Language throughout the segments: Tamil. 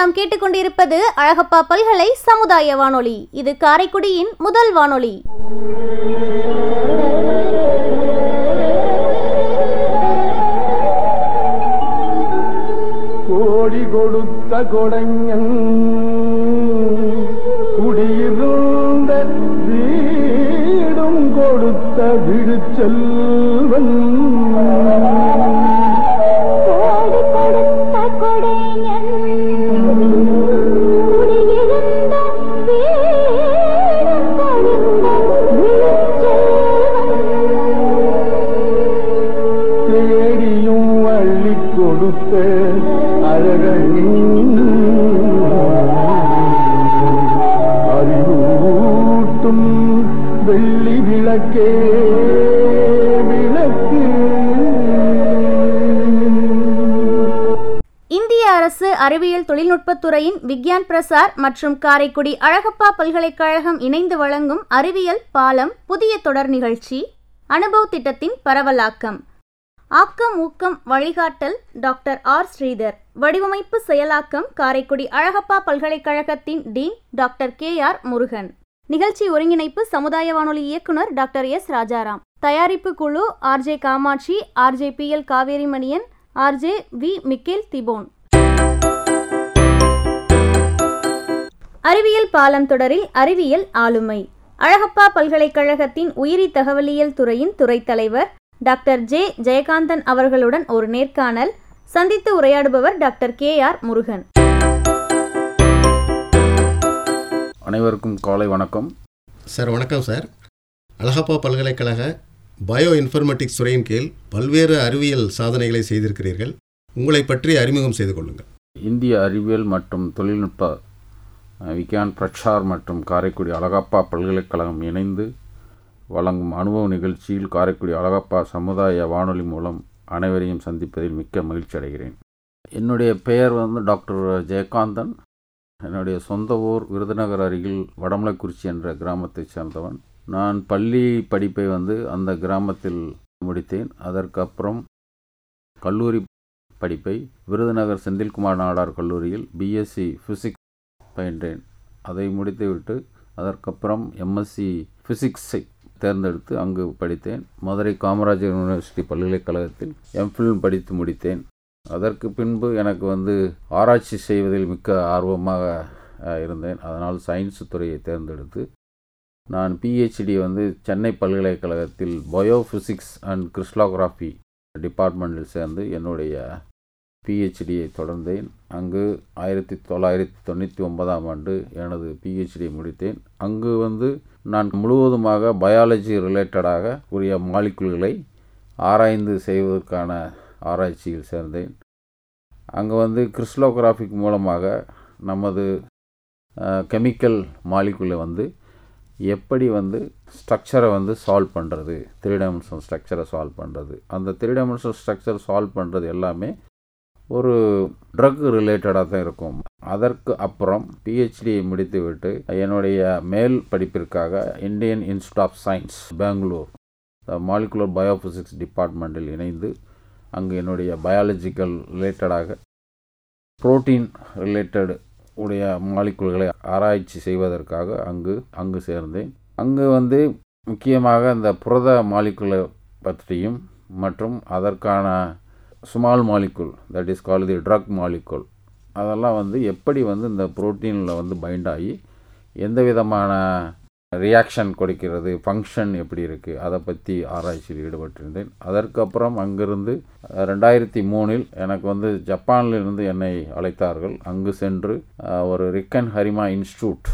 நாம் கேட்டுக்கொண்டிருப்பது அழகப்பா பல்கலை சமுதாய வானொலி. இது காரைக்குடியின் முதல் வானொலி. கோடி கொடுத்த கொடைஞன் குடியிருந்த வீடும் கொடுத்த விடுச்செல்வன். விளக்கு இந்திய அரசு அறிவியல் தொழில்நுட்பத்துறையின் விக்யான் பிரசார் மற்றும் காரைக்குடி அழகப்பா பல்கலைக்கழகம் இணைந்து வழங்கும் அறிவியல் பாலம் புதிய தொடர் நிகழ்ச்சி அனுபவ திட்டத்தின் பரவலாக்கம். ஆக்கம் ஊக்கம் வழிகாட்டல் டாக்டர் ஆர். ஸ்ரீதர். வடிவமைப்பு செயலாக்கம் காரைக்குடி அழகப்பா பல்கலைக்கழகத்தின் dean doctor K. R. Murugan. நிகழ்ச்சி ஒருங்கிணைப்பு சமுதாய வானொலி இயக்குனர் டாக்டர் எஸ் ராஜாராம். தயாரிப்பு குழு RJ Kamatchi RJ P L Kaverimaniyan RJ V Michael திபோன். அறிவியல் பாலம் தொடரில் அறிவியல் ஆளுமை. அழகப்பா பல்கலைக்கழகத்தின் உயிரி தகவலியல் துறையின் துறை தலைவர் டாக்டர் ஜே ஜெயகாந்தன் அவர்களுடன் ஒரு நேர்காணல். சந்தித்து உரையாடுபவர் டாக்டர் கே ஆர் முருகன். அனைவருக்கும் காலை வணக்கம். சார் வணக்கம் சார். அழகப்பா பல்கலைக்கழக பயோ இன்ஃபர்மேட்டிக்ஸ் துறையின் கீழ் பல்வேறு அறிவியல் சாதனைகளை செய்திருக்கிறீர்கள். உங்களை பற்றி அறிமுகம் செய்து கொள்ளுங்கள். இந்திய அறிவியல் மற்றும் தொழில்நுட்ப விக்யான் பிரச்சார் மற்றும் காரைக்குடி அழகப்பா பல்கலைக்கழகம் இணைந்து வழங்கும் அனுபவ நிகழ்ச்சியில் காரைக்குடி அழகப்பா சமுதாய வானொலி மூலம் அனைவரையும் சந்திப்பதில் மிக்க மகிழ்ச்சி அடைகிறேன். என்னுடைய பெயர் வந்து டாக்டர் ஜெயகாந்தன். என்னுடைய சொந்த ஊர் விருதுநகர் அருகில் வடமலைக்குறிச்சி என்ற கிராமத்தைச் சேர்ந்தவன். நான் பள்ளி படிப்பை வந்து அந்த கிராமத்தில் முடித்தேன். அதற்கப்புறம் கல்லூரி படிப்பை விருதுநகர் செந்தில்குமார் நாடார் கல்லூரியில் பிஎஸ்சி ஃபிசிக்ஸ் பயின்றேன். அதை முடித்துவிட்டு அதற்கப்புறம் எம்எஸ்சி ஃபிசிக்ஸை தேர்ந்தெடுத்து அங்கு படித்தேன். மதுரை காமராஜர் யூனிவர்சிட்டி பல்கலைக்கழகத்தில் எம்ஃபில் படித்து முடித்தேன். அதற்கு பின்பு எனக்கு வந்து ஆராய்ச்சி செய்வதில் மிக்க ஆர்வமாக இருந்தேன். அதனால் சயின்ஸ் துறையை தேர்ந்தெடுத்து நான் பிஹெச்டி வந்து சென்னை பல்கலைக்கழகத்தில் பயோஃபிசிக்ஸ் அண்ட் கிறிஸ்டலோகிராஃபி டிபார்ட்மெண்ட்டில் சேர்ந்து என்னுடைய பிஹெச்டியை தொடர்ந்தேன். அங்கு ஆயிரத்தி தொள்ளாயிரத்தி தொண்ணூற்றி ஒன்பதாம் ஆண்டு எனது பிஹெச்டி முடித்தேன். அங்கு வந்து நான் முழுவதுமாக பயாலஜி ரிலேட்டடாக உரிய மாலிக்குள்களை ஆராய்ந்து செய்வதற்கான ஆராய்ச்சியில் சேர்ந்தேன். அங்கே வந்து கிறிஸ்டலோகிராஃபிக் மூலமாக நமது கெமிக்கல் மாலிகுலை வந்து எப்படி வந்து ஸ்ட்ரக்சரை வந்து சால்வ் பண்ணுறது த்ரீ டைமென்ஷனல் ஸ்ட்ரக்சரை சால்வ் பண்ணுறது அந்த த்ரீ டைமென்ஷனல் ஸ்ட்ரக்சர் சால்வ் பண்ணுறது எல்லாமே ஒரு ட்ரக் ரிலேட்டடாக தான் இருக்கும். அதற்கு அப்புறம் பிஹெச்டியை முடித்துவிட்டு என்னுடைய மேல் படிப்பிற்காக Indian institute of science Bangalore molecular biophysics டிபார்ட்மெண்ட்டில் இணைந்து அங்கு என்னுடைய பயாலஜிக்கல் ரிலேட்டடாக புரோட்டீன் ரிலேட்டடு உடைய மாலிக்குள்களை ஆராய்ச்சி செய்வதற்காக அங்கு அங்கு சேர்ந்தேன். அங்கு வந்து முக்கியமாக இந்த புரத மாலிக்குலை பற்றியும் மற்றும் அதற்கான small molecule that is call the drug molecule அதெல்லாம் வந்து எப்படி வந்து இந்த புரோட்டீனில் வந்து பைண்ட் ஆகி எந்த விதமான ரியாக்ஷன் கொடுக்கிறது ஃபங்க்ஷன் எப்படி இருக்குது அதை பற்றி ஆராய்ச்சியில் ஈடுபட்டிருந்தேன். அதற்கப்புறம் அங்கிருந்து ரெண்டாயிரத்தி மூணில் எனக்கு வந்து ஜப்பானிலிருந்து என்னை அழைத்தார்கள். அங்கு சென்று ஒரு ரிக்கன் ஹரிமா இன்ஸ்டியூட்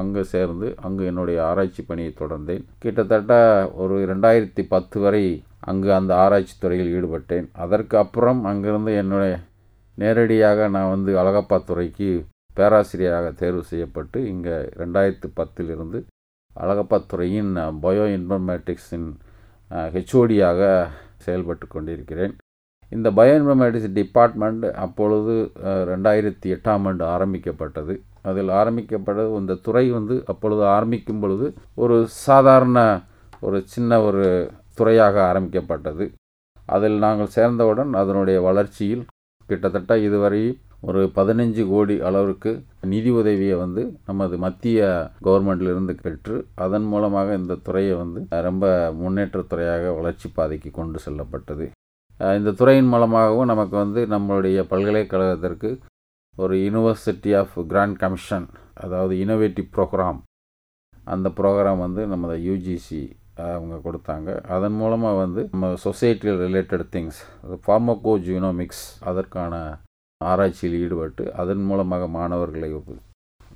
அங்கே சேர்ந்து அங்கு என்னுடைய ஆராய்ச்சி பணியை தொடர்ந்தேன். கிட்டத்தட்ட ஒரு ரெண்டாயிரத்தி பத்து வரை அங்கு அந்த ஆராய்ச்சி துறையில் ஈடுபட்டேன். அதற்கு அப்புறம் அங்கிருந்து என்னுடைய நேரடியாக நான் வந்து அழகப்பா துறைக்கு பேராசிரியராக தேர்வு செய்யப்பட்டு இங்கே ரெண்டாயிரத்து பத்திலிருந்து அழகப்பா துறையின் பயோ இன்ஃபர்மேட்டிக்ஸின் ஹெச்ஓடியாக செயல்பட்டு கொண்டிருக்கிறேன். இந்த பயோ இன்ஃபர்மேட்டிக்ஸ் டிபார்ட்மெண்ட் அப்பொழுது ரெண்டாயிரத்தி எட்டாம் ஆண்டு ஆரம்பிக்கப்பட்டது. அதில் ஆரம்பிக்கப்பட்டது இந்த துறை வந்து அப்பொழுது ஆரம்பிக்கும் பொழுது ஒரு சாதாரண ஒரு சின்ன ஒரு துறையாக ஆரம்பிக்கப்பட்டது. அதில் நாங்கள் சேர்ந்தவுடன் அதனுடைய வளர்ச்சியில் கிட்டத்தட்ட இதுவரை ஒரு பதினஞ்சு கோடி அளவிற்கு நிதி உதவியை வந்து நமது மத்திய கவர்மெண்ட்லேருந்து பெற்று அதன் மூலமாக இந்த துறையை வந்து ரொம்ப முன்னேற்றத்துறையாக வளர்ச்சி பாதைக்கு கொண்டு செல்லப்பட்டது. இந்த துறையின் மூலமாகவும் நமக்கு வந்து நம்மளுடைய பல்கலைக்கழகத்திற்கு ஒரு யூனிவர்சிட்டி ஆஃப் கிராண்ட் கமிஷன் அதாவது இனோவேட்டிவ் ப்ரோக்ராம் அந்த ப்ரோக்ராம் வந்து நமது யூஜிசி அவங்க கொடுத்தாங்க. அதன் மூலமாக வந்து நம்ம சொசைட்டியில் ரிலேட்டட் திங்ஸ் அது ஃபார்மகோ ஜூனோமிக்ஸ் அதற்கான ஆராய்ச்சியில் ஈடுபட்டு அதன் மூலமாக மாணவர்களை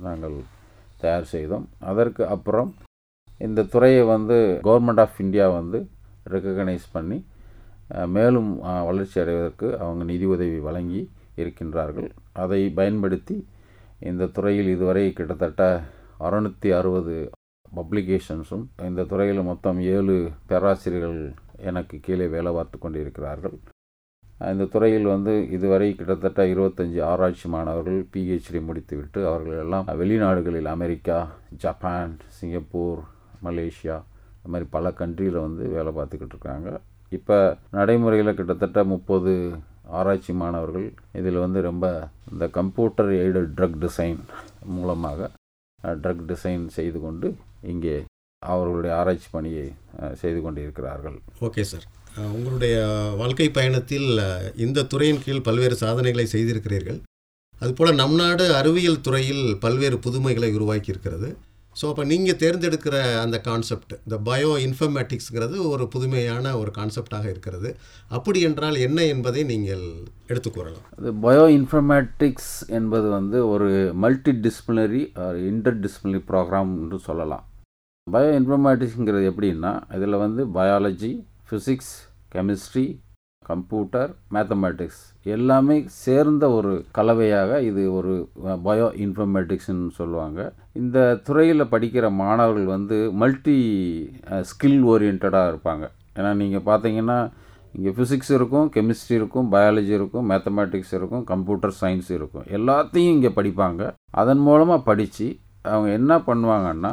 நாங்கள் தயார் செய்தோம். அதற்கு அப்புறம் இந்த துறையை வந்து கவர்மெண்ட் ஆஃப் இந்தியா வந்து ரெக்கக்னைஸ் பண்ணி மேலும் வளர்ச்சி அடைவதற்கு அவங்க நிதி உதவி வழங்கி இருக்கின்றார்கள். அதை பயன்படுத்தி இந்த துறையில் இதுவரை கிட்டத்தட்ட அறுநூற்றி அறுபது பப்ளிகேஷன்ஸும் இந்த துறையில் மொத்தம் ஏழு பேராசிரியர்கள் எனக்கு கீழே வேலை பார்த்து கொண்டிருக்கிறார்கள். இந்த துறையில் வந்து இதுவரை கிட்டத்தட்ட இருபத்தஞ்சி ஆராய்ச்சி மாணவர்கள் பிஹெச்டி முடித்துவிட்டு அவர்கள் எல்லாம் வெளிநாடுகளில் அமெரிக்கா ஜப்பான் சிங்கப்பூர் மலேசியா இந்த மாதிரி பல கண்ட்ரியில் வந்து வேலை பார்த்துக்கிட்டு இருக்காங்க. இப்போ நடைமுறையில் கிட்டத்தட்ட முப்பது ஆராய்ச்சி மாணவர்கள் இதில் வந்து ரொம்ப இந்த கம்ப்யூட்டர் எய்டட் ட்ரக் டிசைன் மூலமாக ட்ரக் டிசைன் செய்து கொண்டு இங்கே அவர்களுடைய ஆராய்ச்சி பணியை செய்து கொண்டிருக்கிறார்கள். Okay sir. உங்களுடைய வாழ்க்கை பயணத்தில் இந்த துறையின் கீழ் பல்வேறு சாதனைகளை செய்திருக்கிறீர்கள். அதுபோல் நம் நாடு அறிவியல் துறையில் பல்வேறு புதுமைகளை உருவாக்கி இருக்கிறது ஸோ அப்போ நீங்கள் தேர்ந்தெடுக்கிற அந்த கான்செப்ட் இந்த பயோ இன்ஃபர்மேட்டிக்ஸ்ங்கிறது ஒரு புதுமையான ஒரு கான்செப்டாக இருக்கிறது. அப்படி என்றால் என்ன என்பதை நீங்கள் எடுத்து கூறலாம். அது பயோ இன்ஃபர்மேட்டிக்ஸ் என்பது வந்து ஒரு multidisciplinary interdisciplinary program என்று சொல்லலாம். பயோ இன்ஃபர்மேட்டிக்ஸுங்கிறது எப்படின்னா இதில் வந்து biology physics chemistry computer mathematics எல்லாமே சேர்ந்த ஒரு கலவையாக இது ஒரு பயோ இன்ஃபர்மேட்டிக்ஸ்னு சொல்லுவாங்க. இந்த துறையில் படிக்கிற மாணவர்கள் வந்து மல்டி ஸ்கில் ஓரியன்டாக இருப்பாங்க. ஏன்னா நீங்கள் பார்த்தீங்கன்னா இங்கே ஃபிசிக்ஸ் இருக்கும் கெமிஸ்ட்ரி இருக்கும் பயாலஜி இருக்கும் மேத்தமேட்டிக்ஸ் இருக்கும் கம்ப்யூட்டர் சயின்ஸ் இருக்கும். எல்லாத்தையும் இங்கே படிப்பாங்க. அதன் மூலமாக படித்து அவங்க என்ன பண்ணுவாங்கன்னா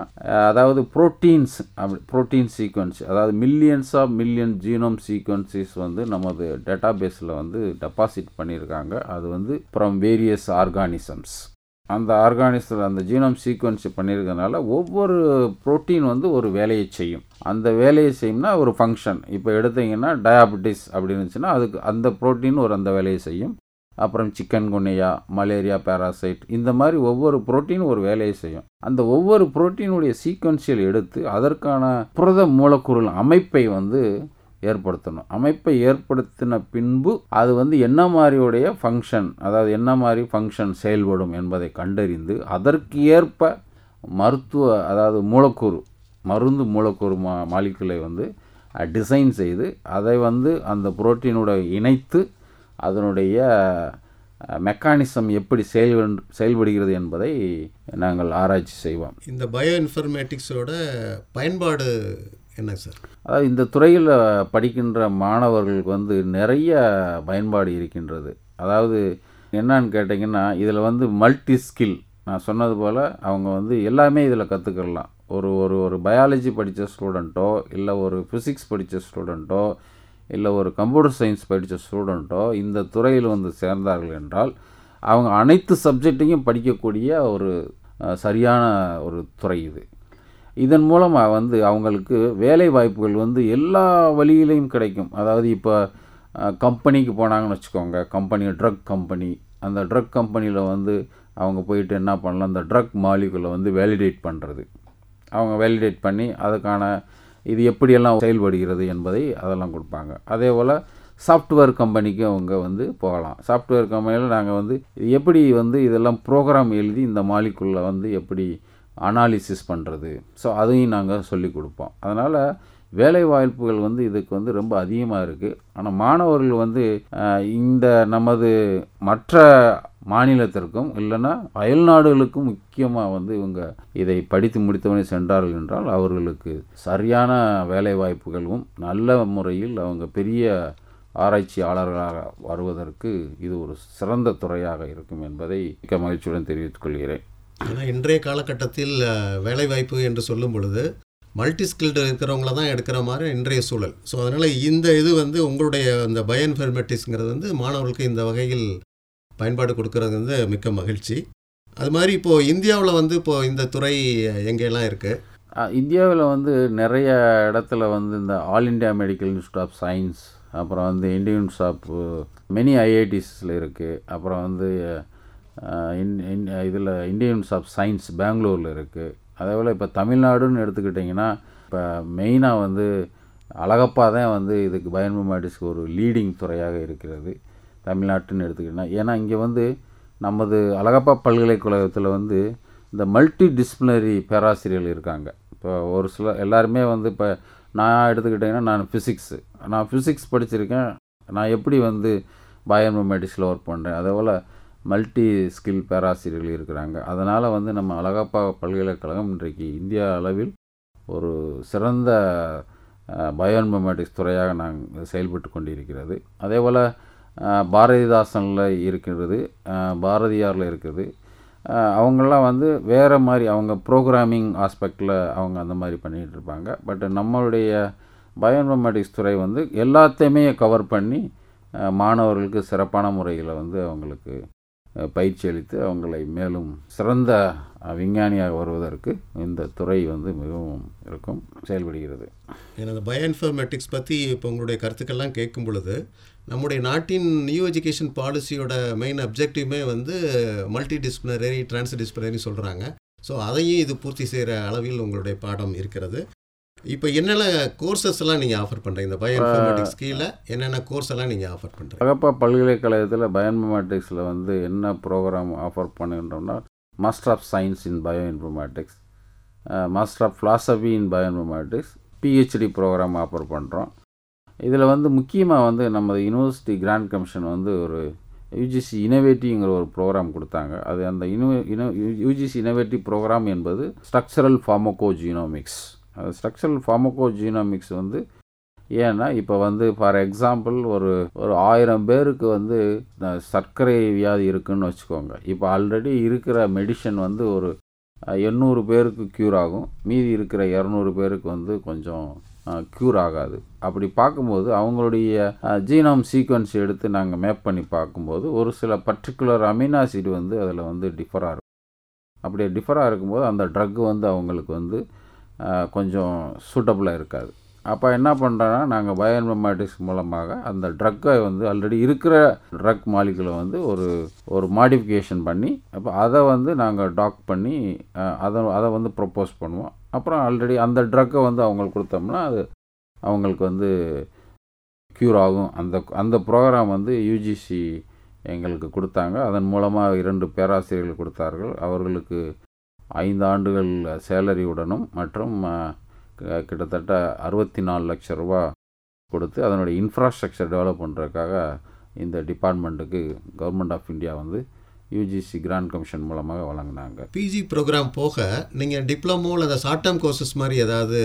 அதாவது ப்ரோட்டீன்ஸ் அப்படி ப்ரோட்டீன் சீக்வன்ஸ் அதாவது millions of million genome sequences வந்து நமது டேட்டா பேஸில் வந்து டெபாசிட் பண்ணியிருக்காங்க. அது வந்து ஃப்ரம் வேரியஸ் ஆர்கானிசம்ஸ் அந்த ஆர்கானிசத்தில் அந்த ஜீனோம் சீக்வன்ஸ் பண்ணியிருக்கனால ஒவ்வொரு புரோட்டீன் வந்து ஒரு வேலையை செய்யும். அந்த வேலையை செய்யும்னா ஒரு ஃபங்க்ஷன் இப்போ எடுத்தீங்கன்னா டயாபெட்டிஸ் அப்படின்னு இருந்துச்சுன்னா அதுக்கு அந்த புரோட்டீன் ஒரு அந்த வேலையை செய்யும். அப்புறம் சிக்கன் குன்னியா மலேரியா பேராசைட் இந்த மாதிரி ஒவ்வொரு புரோட்டீன் ஒரு வேலையை செய்யும். அந்த ஒவ்வொரு புரோட்டீனுடைய சீக்வன்சியல் எடுத்து அதற்கான புரத மூலக்கூறுகள் அமைப்பை வந்து ஏற்படுத்தணும். அமைப்பை ஏற்படுத்தின பின்பு அது வந்து என்ன மாதிரியுடைய ஃபங்க்ஷன் அதாவது என்ன மாதிரி ஃபங்க்ஷன் செயல்படும் என்பதை கண்டறிந்து அதற்கு ஏற்ப மருத்துவ அதாவது மூலக்கூறு மருந்து மூலக்கூறு மா மாலிகுலை வந்து டிசைன் செய்து அதை வந்து அந்த புரோட்டீனோட இணைத்து அதனுடைய மெக்கானிசம் எப்படி செயல் செயல்படுகிறது என்பதை நாங்கள் ஆராய்ச்சி செய்வோம். இந்த பயோ இன்ஃபர்மேட்டிக்ஸோட பயன்பாடு என்ன சார்? அதாவது இந்த துறையில் படிக்கின்ற மாணவர்களுக்கு வந்து நிறைய பயன்பாடு இருக்கின்றது. அதாவது என்னன்னு கேட்டிங்கன்னா இதில் வந்து மல்டி ஸ்கில் நான் சொன்னது போல் அவங்க வந்து எல்லாமே இதில் கற்றுக்கலாம் ஒரு ஒரு ஒரு பயாலஜி படித்த ஸ்டூடெண்ட்டோ இல்லை ஒரு ஃபிசிக்ஸ் படித்த ஸ்டூடெண்ட்டோ இல்லை ஒரு கம்ப்யூட்டர் சயின்ஸ் படித்த ஸ்டூடெண்ட்டோ இந்த துறையில் வந்து சேர்ந்தார்கள் என்றால் அவங்க அனைத்து சப்ஜெக்டையும் படிக்கக்கூடிய ஒரு சரியான ஒரு துறை இது. இதன் மூலமாக வந்து அவங்களுக்கு வேலை வாய்ப்புகள் வந்து எல்லா வழியிலையும் கிடைக்கும். அதாவது இப்போ கம்பெனிக்கு போனாங்கன்னு வச்சுக்கோங்க. கம்பெனி ட்ரக் கம்பெனி அந்த ட்ரக் கம்பெனியில் வந்து அவங்க போயிட்டு என்ன பண்ணலாம்? அந்த ட்ரக் மாலிகுலை வந்து வேலிடேட் பண்ணுறது அவங்க வேலிடேட் பண்ணி அதுக்கான இது எப்படியெல்லாம் செயல்படுகிறது என்பதை அதெல்லாம் கொடுப்பாங்க. அதே போல் சாஃப்ட்வேர் கம்பெனிக்கு அவங்க வந்து போகலாம். சாஃப்ட்வேர் கம்பெனியில் நாங்கள் வந்து இது எப்படி வந்து இதெல்லாம் ப்ரோக்ராம் எழுதி இந்த மாலிக்குள்ளே வந்து எப்படி அனாலிசிஸ் பண்ணுறது ஸோ அதையும் நாங்கள் சொல்லி கொடுப்போம். அதனால் வேலை வாய்ப்புகள் வந்து இதுக்கு வந்து ரொம்ப அதிகமாக இருக்குது ஆனால் மாணவர்கள் வந்து இந்த நமது மற்ற மாநிலத்திற்கும் இல்லைன்னா அயல்நாடுகளுக்கும் முக்கியமாக வந்து இவங்க இதை படித்து முடித்தவனே சென்றார்கள் என்றால் அவர்களுக்கு சரியான வேலை வாய்ப்புகளும் நல்ல முறையில் அவங்க பெரிய ஆராய்ச்சியாளர்களாக வருவதற்கு இது ஒரு சிறந்த துறையாக இருக்கும் என்பதை மிக்க மகிழ்ச்சியுடன் தெரிவித்துக் கொள்கிறேன். ஆனால் இன்றைய காலகட்டத்தில் வேலைவாய்ப்பு என்று சொல்லும் பொழுது மல்டி ஸ்கில்டு இருக்கிறவங்கள தான் எடுக்கிற மாதிரி இன்றைய சூழல். ஸோ அதனால் இந்த இது வந்து உங்களுடைய இந்த பயன் இன்ஃபர்மேட்டிக்ஸ்ங்கிறது வந்து மாணவர்களுக்கு இந்த வகையில் பயன்பாடு கொடுக்கறது வந்து மிக்க மகிழ்ச்சி. அது மாதிரி இப்போது இந்தியாவில் வந்து இப்போது இந்த துறை எங்கெல்லாம் இருக்குது இந்தியாவில் வந்து நிறைய இடத்துல வந்து இந்த all India medical institute of science அப்புறம் வந்து இண்டியன்ஸ் ஆஃப் மெனி ஐஐடிஸில் இருக்குது அப்புறம் வந்து இன் இதில் இண்டியன்ஸ் ஆஃப் சயின்ஸ் பெங்களூரில் இருக்குது அதே போல் இப்போ தமிழ்நாடுன்னு எடுத்துக்கிட்டிங்கன்னா இப்போ மெயினாக வந்து அழகப்பா தான் வந்து இதுக்கு பயோஇன்ஃபர்மேட்டிக்ஸ்க்கு ஒரு லீடிங் துறையாக இருக்கிறது தமிழ்நாட்டுன்னு எடுத்துக்கிட்டிங்கன்னா. ஏன்னா இங்கே வந்து நமது அழகப்பா பல்கலைக்கழகத்தில் வந்து இந்த மல்டி டிஸ்பிளினரி பேராசிரியர்கள் இருக்காங்க. இப்போ ஒரு சில எல்லாருமே வந்து இப்போ நான் எடுத்துக்கிட்டிங்கன்னா நான் ஃபிசிக்ஸு நான் ஃபிசிக்ஸ் படிச்சிருக்கேன். நான் எப்படி வந்து பயோஇன்ஃபர்மேட்டிக்ஸில் ஒர்க் பண்ணுறேன் அதே போல் மல்டி ஸ்கில் பேராசிரியர்கள் இருக்கிறாங்க. அதனால் வந்து நம்ம அழகப்பா பல்கலைக்கழகம் இன்றைக்கு இந்தியா அளவில் ஒரு சிறந்த பயோன்மெமேட்டிக்ஸ் துறையாக நாங்கள் செயல்பட்டு கொண்டிருக்கிறது. அதே போல் பாரதிதாசனில் இருக்கிறது பாரதியாரில் இருக்குது. அவங்களாம் வந்து வேறு மாதிரி அவங்க ப்ரோக்ராமிங் ஆஸ்பெக்டில் அவங்க அந்த மாதிரி பண்ணிகிட்டு இருப்பாங்க. பட் நம்மளுடைய பயோன்மெமேட்டிக்ஸ் துறை வந்து எல்லாத்தையுமே கவர் பண்ணி மாணவர்களுக்கு சிறப்பான முறையில் வந்து அவங்களுக்கு பயிற்சி அளித்து அவங்களை மேலும் சிறந்த விஞ்ஞானியாக வருவதற்கு இந்த துறை வந்து மிகவும் இருக்கும் செயல்படுகிறது. எனது பயோ இன்ஃபர்மேட்டிக்ஸ் பற்றி இப்போ உங்களுடைய கருத்துக்கள்லாம் கேட்கும் பொழுது நம்முடைய நாட்டின் நியூ எஜுகேஷன் பாலிசியோட மெயின் அப்ஜெக்டிவ்மே வந்து மல்டி டிசிப்ளினரி டிரான்ஸ் டிசிப்ளினரி சொல்கிறாங்க ஸோ அதையும் இது பூர்த்தி செய்கிற அளவில் உங்களுடைய பாடம் இருக்கிறது. இப்போ என்னென்ன கோர்சஸ் எல்லாம் நீங்கள் ஆஃபர் பண்ணுறீங்க இந்த பயோஇன்ஃபர்மேட்டிக்ஸ் கீழே என்னென்ன கோர்ஸ் எல்லாம் நீங்கள் ஆஃபர் பண்ணுறீங்க அகப்பா பல்கலைக்கழகத்தில் பயோஇன்ஃபர்மேட்டிக்ஸில் வந்து என்ன program offer பண்ணுன்றோம்னா master of science in bioinformatics master of philosophy in bioinformatics PhD program offer பண்ணுறோம் இதில் வந்து முக்கியமாக வந்து நம்ம யூனிவர்சிட்டி கிராண்ட் கமிஷன் வந்து ஒரு யூஜிசி இனோவேட்டிவ்ங்கிற ஒரு ப்ரோக்ராம் கொடுத்தாங்க. அது அந்த இனோ இனோ யூஜிசி இனோவேட்டிவ் ப்ரோக்ராம் என்பது structural pharmacogenomics structural pharmaco வந்து ஏன்னா இப்போ வந்து ஃபார் எக்ஸாம்பிள் ஒரு ஒரு ஆயிரம் பேருக்கு வந்து சர்க்கரை வியாதி இருக்குன்னு வச்சுக்கோங்க. இப்போ ஆல்ரெடி இருக்கிற மெடிஷன் வந்து ஒரு எண்ணூறு பேருக்கு க்யூர் ஆகும். மீதி இருக்கிற இரநூறு பேருக்கு வந்து கொஞ்சம் க்யூர் ஆகாது. அப்படி பார்க்கும்போது அவங்களுடைய ஜீனோம் சீக்வன்ஸ் எடுத்து நாங்கள் மேப் பண்ணி பார்க்கும்போது ஒரு சில பர்டிகுலர் அமினாசிட் வந்து அதில் வந்து டிஃபராக இருக்கும். அப்படி டிஃபராக இருக்கும்போது அந்த ட்ரக் வந்து அவங்களுக்கு வந்து கொஞ்சம் சூட்டபுளாக இருக்காது. அப்போ என்ன பண்ணுறோன்னா நாங்கள் பயோஇன்ஃபர்மேட்டிக்ஸ் மூலமாக அந்த ட்ரக்கை வந்து ஆல்ரெடி இருக்கிற ட்ரக் மாலிகுலை வந்து ஒரு ஒரு மாடிஃபிகேஷன் பண்ணி அப்போ அதை வந்து நாங்கள் டாக் பண்ணி அதை அதை வந்து ப்ரொப்போஸ் பண்ணுவோம். அப்புறம் ஆல்ரெடி அந்த ட்ரக்கை வந்து அவங்களுக்கு கொடுத்தோம்னா அது அவங்களுக்கு வந்து க்யூர் ஆகும். அந்த அந்த ப்ரோக்ராம் வந்து யூஜிசி எங்களுக்கு கொடுத்தாங்க. அதன் மூலமாக இரண்டு பேராசிரியர்கள் கொடுத்தார்கள். அவர்களுக்கு ஐந்து ஆண்டுகள் சேலரியுடனும் மற்றும் கிட்டத்தட்ட அறுபத்தி நாலு லட்சம் ரூபா கொடுத்து அதனுடைய இன்ஃப்ராஸ்ட்ரக்சர் டெவலப் பண்ணுறதுக்காக இந்த டிபார்ட்மெண்ட்டுக்கு கவர்மெண்ட் ஆஃப் இந்தியா வந்து யூஜிசி கிராண்ட் கமிஷன் மூலமாக வழங்கினாங்க. பிஜி ப்ரோக்ராம் போக நீங்கள் டிப்ளமோ அல்லது ஷார்ட் டேர்ம் கோர்சஸ் மாதிரி ஏதாவது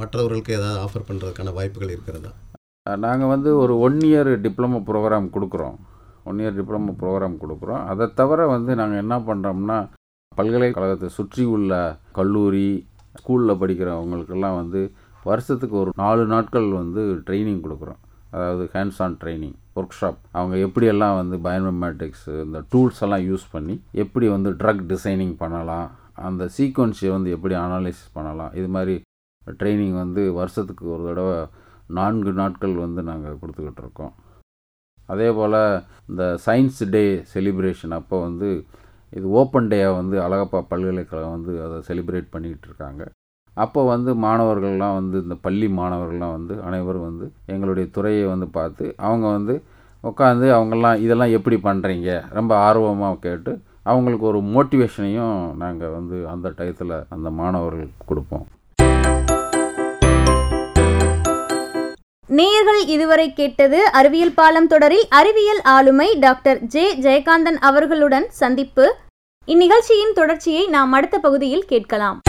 மற்றவர்களுக்கு ஏதாவது ஆஃபர் பண்ணுறதுக்கான வாய்ப்புகள் இருக்கிறதா? நாங்கள் வந்து ஒரு ஒன் இயர் டிப்ளமோ ப்ரோக்ராம் கொடுக்குறோம். ஒன் இயர் டிப்ளமோ ப்ரோக்ராம் கொடுக்குறோம். அதை தவிர வந்து நாங்கள் என்ன பண்ணுறோம்னா பல்கலைக்கழகத்தை சுற்றி உள்ள கல்லூரி ஸ்கூலில் படிக்கிறவங்களுக்கெல்லாம் வந்து வருஷத்துக்கு ஒரு நாலு நாட்கள் வந்து ட்ரைனிங் கொடுக்குறோம். அதாவது hands on training workshop அவங்க எப்படியெல்லாம் வந்து பயோமெமேட்டிக்ஸ் இந்த டூல்ஸ் எல்லாம் யூஸ் பண்ணி எப்படி வந்து ட்ரக் டிசைனிங் பண்ணலாம் அந்த சீக்வன்ஸை வந்து எப்படி அனாலிசிஸ் பண்ணலாம் இது மாதிரி ட்ரைனிங் வந்து வருஷத்துக்கு ஒரு தடவை நான்கு நாட்கள் வந்து நாங்கள் கொடுத்துக்கிட்டு இருக்கோம். அதே போல் இந்த சயின்ஸ் டே செலிப்ரேஷன் அப்போ வந்து இது ஓப்பன் டேயாக வந்து அழகப்பா பல்கலைக்கழகம் வந்து அதை செலிப்ரேட் பண்ணிக்கிட்டு இருக்காங்க. அப்போ வந்து மாணவர்கள்லாம் வந்து இந்த பள்ளி மாணவர்கள்லாம் வந்து அனைவரும் வந்து எங்களுடைய துறையை வந்து பார்த்து அவங்க வந்து உட்காந்து அவங்கெல்லாம் இதெல்லாம் எப்படி பண்ணுறீங்க ரொம்ப ஆர்வமாக கேட்டு அவங்களுக்கு ஒரு மோட்டிவேஷனையும் நாங்கள் வந்து அந்த டயத்தில் அந்த மாணவர்களுக்கு கொடுப்போம். நேயர்கள் இதுவரை கேட்டது அறிவியல் பாலம் தொடரில் அறிவியல் ஆளுமை டாக்டர் ஜே ஜெயகாந்தன் அவர்களுடன் சந்திப்பு. இந்நிகழ்ச்சியின் தொடர்ச்சியை நாம் அடுத்த பகுதியில் கேட்கலாம்.